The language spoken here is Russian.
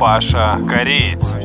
Паша Кореец.